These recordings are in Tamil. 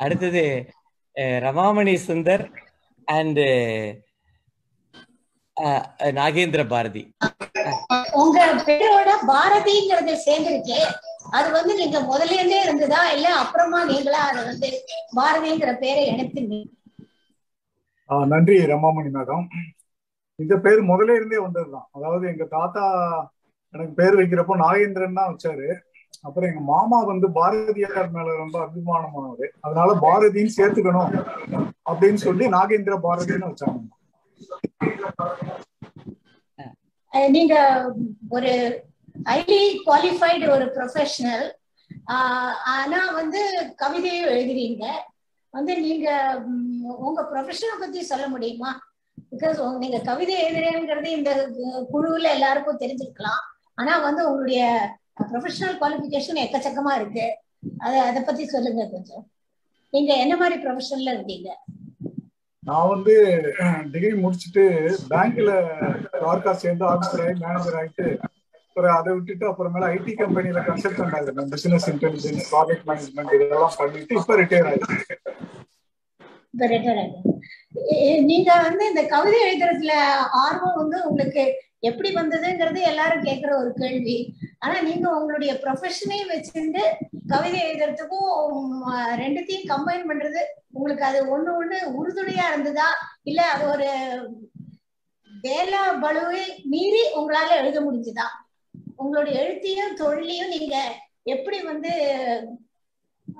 அடுத்தது ரமாமணி சுந்தர் அண்ட் நாகேந்திர பாரதி. உங்க பேரோட பாரதிங்கிறது சேர்ந்திருக்கு அது வந்து நீங்க முதல்ல இருந்தே இருந்ததா? இல்ல அப்புறமா நீங்களா அதை வந்து பாரதிங்கிற பேரை எடுத்தீங்க ஆ, நன்றி ரமாமணி மேடம். இந்த பேர் முதல்ல இருந்தே வந்ததுதான். அதாவது எங்க தாத்தா எனக்கு பேர் வைக்கிறப்போ நாகேந்திரன் தான் வச்சாரு. அப்புறம் எங்க மாமா வந்து பாரதியார் மேல ரொம்ப அபிமானமானவர். அதனால பாரதின்னு சேர்த்துக்கணும் அப்படின்னு சொல்லி நாகேந்திர பாரதின்னு வச்சாங்க. நீங்க ஒரு ஹைலி குவாலிஃபைடு ஒரு ப்ரொஃபஷனல் ஆனா வந்து கவிதையும் எழுதுறீங்க. வந்து நீங்க உங்க ப்ரொஃபஷனை பத்தி சொல்ல முடியுமா? பிகாஸ் நீங்க கவிதை எழுதுறேங்கிறது இந்த குழுவுல எல்லாருக்கும் தெரிஞ்சிருக்கலாம். ஆனா வந்து உங்களுடைய ப்ரொஃபஷனல் குவாலிஃபிகேஷன் எக்கச்சக்கமா இருக்கு. அத அதை பத்தி சொல்லுங்க கொஞ்சம். நீங்க என்ன மாதிரி ப்ரொஃபஷன்ல இருந்தீங்க நான் வந்து டிகிரி முடிச்சுட்டு பேங்க்ல கார்கா சேர்ந்து ஆஃபீஸர் ஆகி மேனேஜர் ஆகிட்டு அப்புறம் அதை விட்டுட்டு அப்புறமேல ஐடி கம்பெனில கன்சல்டன்ட் ஆகுது பிசினஸ் இன்டெலிஜென்ஸ் ப்ராஜெக்ட் மேனேஜ்மெண்ட் இதெல்லாம் பண்ணிட்டு இப்ப ரிட்டையர். எ- நீங்க வந்து இந்த கவிதை எழுதுறதுல ஆர்வம் வந்து உங்களுக்கு எப்படி வந்ததுங்கிறது எல்லாரும் கேக்குற ஒரு கேள்வி. ஆனா நீங்க உங்களுடைய ப்ரொஃபஷனையும் வச்சிருந்து கவிதை எழுதுறதுக்கும் ரெண்டுத்தையும் கம்பைன் பண்றது உங்களுக்கு அது ஒண்ணு ஒண்ணு உறுதுணையா இருந்ததா? இல்ல அது ஒரு வேலை பலுவை மீறி உங்களால எழுத முடிஞ்சுதா? உங்களுடைய எழுத்தையும் தொழிலையும் நீங்க எப்படி வந்து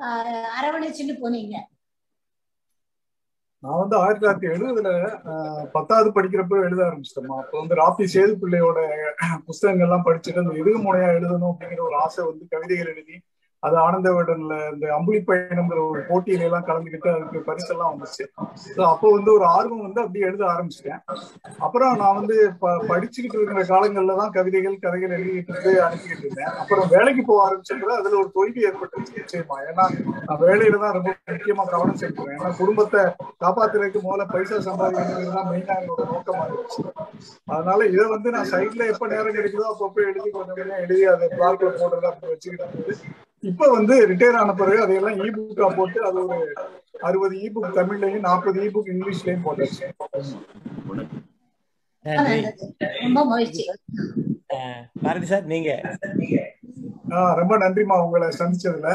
அரவணைச்சுன்னு அரவணைச்சுட்டு போனீங்க? நான் வந்து ஆயிரத்தி தொள்ளாயிரத்தி எழுபதுல ஆஹ், பத்தாவது படிக்கிறப்ப எழுத ஆரம்பிச்சிட்டோமா அப்போ வந்து ராபி சேது பிள்ளையோட புஸ்தகங்கள்லாம் படிச்சுட்டு அந்த எதுகு முனையா எழுதணும் அப்படிங்கிற ஒரு ஆசை வந்து கவிதைகள் எழுதி அது ஆனந்த விடன்ல இந்த அம்புலி பயணம்ங்கிற ஒரு போட்டியில எல்லாம் கலந்துக்கிட்டு அதுக்கு பரிசெல்லாம் வந்துச்சு. So அப்போ வந்து ஒரு ஆர்வம் வந்து அப்படியே எழுத ஆரம்பிச்சிட்டேன். அப்புறம் நான் வந்து ப படிச்சுக்கிட்டு இருக்கிற காலங்கள்ல தான் கவிதைகள் கதைகள் எழுதிக்கிட்டு இருந்து அனுப்பிக்கிட்டு இருந்தேன். அப்புறம் வேலைக்கு போக ஆரம்பிச்சப்ப அதுல ஒரு தொய்வு ஏற்பட்டுச்சு நிச்சயமா. ஏன்னா நான் வேலையில தான் ரொம்ப முக்கியமா கவனம் செலுத்துவேன். ஏன்னா குடும்பத்தை காப்பாத்துறதுக்கு முதல்ல பைசா சம்பாதிக்கிறது தான் மெயினா என்னோட நோக்கமா இருந்துச்சு. அதனால இதை வந்து நான் சைட்ல எப்ப நேரம் கிடைக்குதோ அப்பப்போ எழுதி கொஞ்சம் எழுதி அதை பிளாக்ல போடுறது அப்படி வச்சுக்கிட்டு இப்ப வந்து ரிட்டையர் ஆன பிறகு அதையெல்லாம் இ புக்கா போட்டு அது ஒரு அறுபது இ புக் தமிழ்லையும் நாற்பது இ புக் இங்கிலீஷ்லயும் போட்டாச்சு. பாரதி சார் நீங்க? ஆஹ் ரொம்ப நன்றிமா உங்களை சந்திச்சதுல.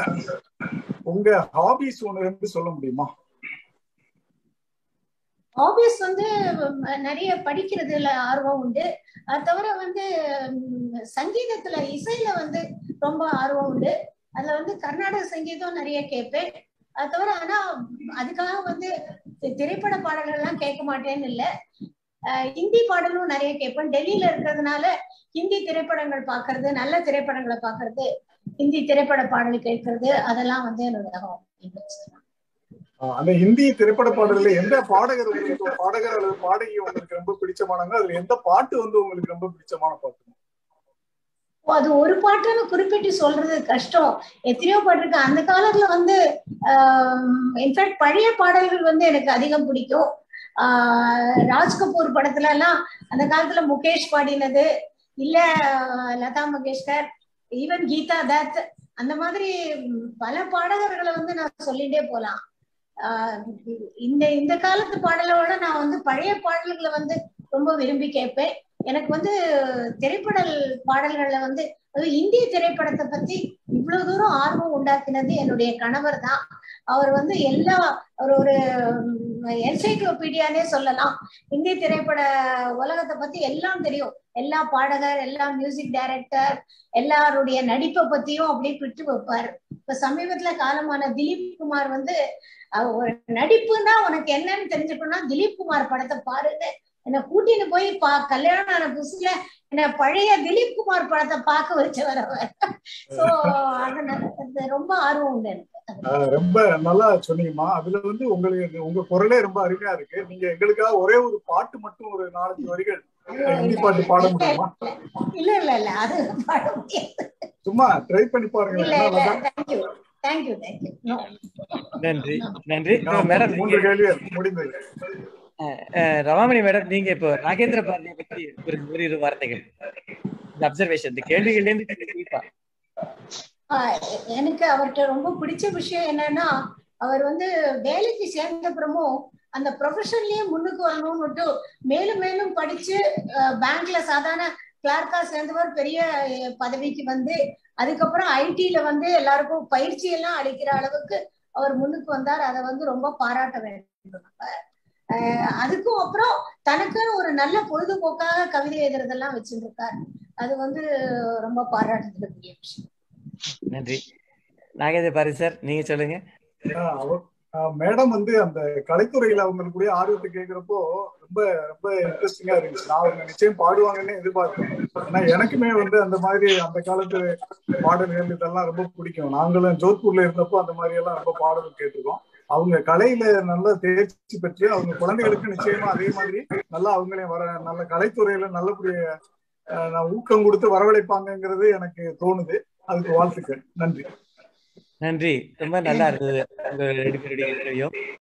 உங்க ஹாபிஸ் ஒண்ணு ரெண்டு சொல்ல முடியுமா? ஹாபிஸ் வந்து நிறைய படிக்கிறதுல ஆர்வம் உண்டு. அது தவிர வந்து சங்கீதத்துல இசையில வந்து ரொம்ப ஆர்வம் உண்டு. அதுல வந்து கர்நாடக சங்கீதம் நிறைய கேட்பேன். அது தவிர ஆனா அதுக்காக வந்து திரைப்பட பாடல்கள் எல்லாம் கேட்க மாட்டேன்னு இல்ல. ஹிந்தி பாடலும் நிறைய கேட்பேன். டெல்லியில இருக்கிறதுனால ஹிந்தி திரைப்படங்கள் பாக்குறது நல்ல திரைப்படங்களை பாக்குறது ஹிந்தி திரைப்பட பாடல் கேட்கறது அதெல்லாம் வந்து என்னோட அந்த ஹிந்தி திரைப்பட பாடல்ல எந்த பாடகர் உங்களுக்கு பாடகர் அல்லது பாடகி உங்களுக்கு ரொம்ப பிடிச்சமானங்க அதுல எந்த பாட்டு வந்து உங்களுக்கு ரொம்ப பிடிச்சமான பாட்டு? அது ஒரு பாட்டுன்னு குறிப்பிட்டு சொல்றது கஷ்டம். எத்தனையோ பாட்டு இருக்கு. அந்த காலத்துல வந்து இன்ஃபேக்ட் பழைய பாடல்கள் வந்து எனக்கு அதிகம் பிடிக்கும். ஆஹ் ராஜ் கபூர் படத்துல எல்லாம் அந்த காலத்துல முகேஷ் பாடினது. இல்ல லதா மங்கேஷ்கர் ஈவன் கீதா தத். அந்த மாதிரி பல பாடகர்களை வந்து நான் சொல்லிட்டே போலாம். ஆஹ் இந்த இந்த காலத்து பாடலோட நான் வந்து பழைய பாடல்களை வந்து ரொம்ப விரும்பி கேட்பேன். எனக்கு வந்து திரைப்படல் பாடல்கள்ல வந்து அது இந்திய திரைப்படத்தை பத்தி இவ்வளவு தூரம் ஆர்வம் உண்டாக்கினது என்னுடைய கணவர் தான். அவர் வந்து எல்லா அவர் ஒரு என்சைக்ளோபீடியானே சொல்லலாம். இந்திய திரைப்பட உலகத்தை பத்தி எல்லாம் தெரியும். எல்லா பாடகர் எல்லா மியூசிக் டைரக்டர் எல்லாருடைய நடிப்பை பத்தியும் அப்படியே பிட்டு வைப்பார். இப்ப சமீபத்துல காலமான திலீப் குமார் வந்து ஒரு நடிப்புன்னா உனக்கு என்னன்னு தெரிஞ்சுக்கணும்னா திலீப் குமார் படத்தை பாருங்க என்ன கூட்டின்னு போய் பா கல்யாணம் ஆன புதுசுல என்ன பழைய திலீப் குமார் படத்தை பார்க்க வச்சவர் அவர். சோ அது ரொம்ப ஆர்வம் உண்டு எனக்கு. ரொம்ப நல்லா சொன்னீங்கம்மா. அதுல வந்து உங்களுக்கு உங்க குரலே ரொம்ப அருமையா இருக்கு. நீங்க எங்களுக்காக ஒரே ஒரு பாட்டு மட்டும் ஒரு நாலஞ்சு வரிகள் ஹிந்தி பாட்டு பாட முடியுமா? இல்ல இல்ல இல்ல. அது பாட முடியாது. சும்மா ட்ரை பண்ணி பாருங்க. இல்ல இல்ல. ஏன்னா தேங்க்யூ தேங்க்யூ நன்றி நன்றி. நான் மேடம் மூன்று கேள்வி முடிந்தது. ரவாமணி மேடம் நீங்க இப்போ நாகேந்திர பாரதியை பத்தி ஒரு ஒரு இரு வார்த்தைகள். இந்த அப்சர்வேஷன் இந்த கேள்விகள்ல இருந்து ஆஹ் எனக்கு அவர்கிட்ட ரொம்ப பிடிச்ச விஷயம் என்னன்னா அவர் வந்து வேலைக்கு சேர்ந்த அப்புறமும் அந்த ப்ரொஃபஷன்லயே முன்னுக்கு வரணும்னு மேலும் மேலும் படிச்சு பேங்க்ல சாதாரண கிளார்க்கா சேர்ந்தவர் பெரிய பதவிக்கு வந்து அதுக்கப்புறம் ஐடில வந்து எல்லாருக்கும் பயிற்சி எல்லாம் அளிக்கிற அளவுக்கு அவர் முன்னுக்கு வந்தார். அதை வந்து ரொம்ப பாராட்ட வேண்டும். அதுக்கும் அப்புறம் தனக்குன்னு ஒரு நல்ல பொழுதுபோக்காக கவிதை எழுதுறதெல்லாம் வச்சிருக்கார் அது வந்து ரொம்ப பாராட்டுதலுக்குரிய விஷயம். நன்றி. நாகேந்திர பாரதி சார் நீங்க சொல்லுங்க. மேடம் வந்து அந்த கலைத்துறையில அவங்களுக்குடைய ஆர்வத்தை கேட்கிறப்போ ரொம்ப ரொம்ப இன்ட்ரெஸ்டிங்கா இருந்துச்சு. நான் அவங்க நிச்சயம் பாடுவாங்கன்னு எதிர்பார்த்தேன். ஆனா எனக்குமே வந்து அந்த மாதிரி அந்த காலத்து பாடல்கள் இதெல்லாம் ரொம்ப பிடிக்கும். நாங்களும் ஜோத்பூர்ல இருந்தப்போ அந்த மாதிரி எல்லாம் ரொம்ப பாடல் கேட்டிருக்கோம். அவங்க கலையில நல்ல தேர்ச்சி பெற்று அவங்க குழந்தைகளுக்கு நிச்சயமா அதே மாதிரி நல்லா அவங்களே வர நல்ல கலைத்துறையில நல்லபடிய ஆஹ், நான் ஊக்கம் கொடுத்து வரவழைப்பாங்கங்கிறது எனக்கு தோணுது. அதுக்கு வாழ்த்துக்கள். நன்றி. நன்றி. ரொம்ப நல்லா இருந்தது.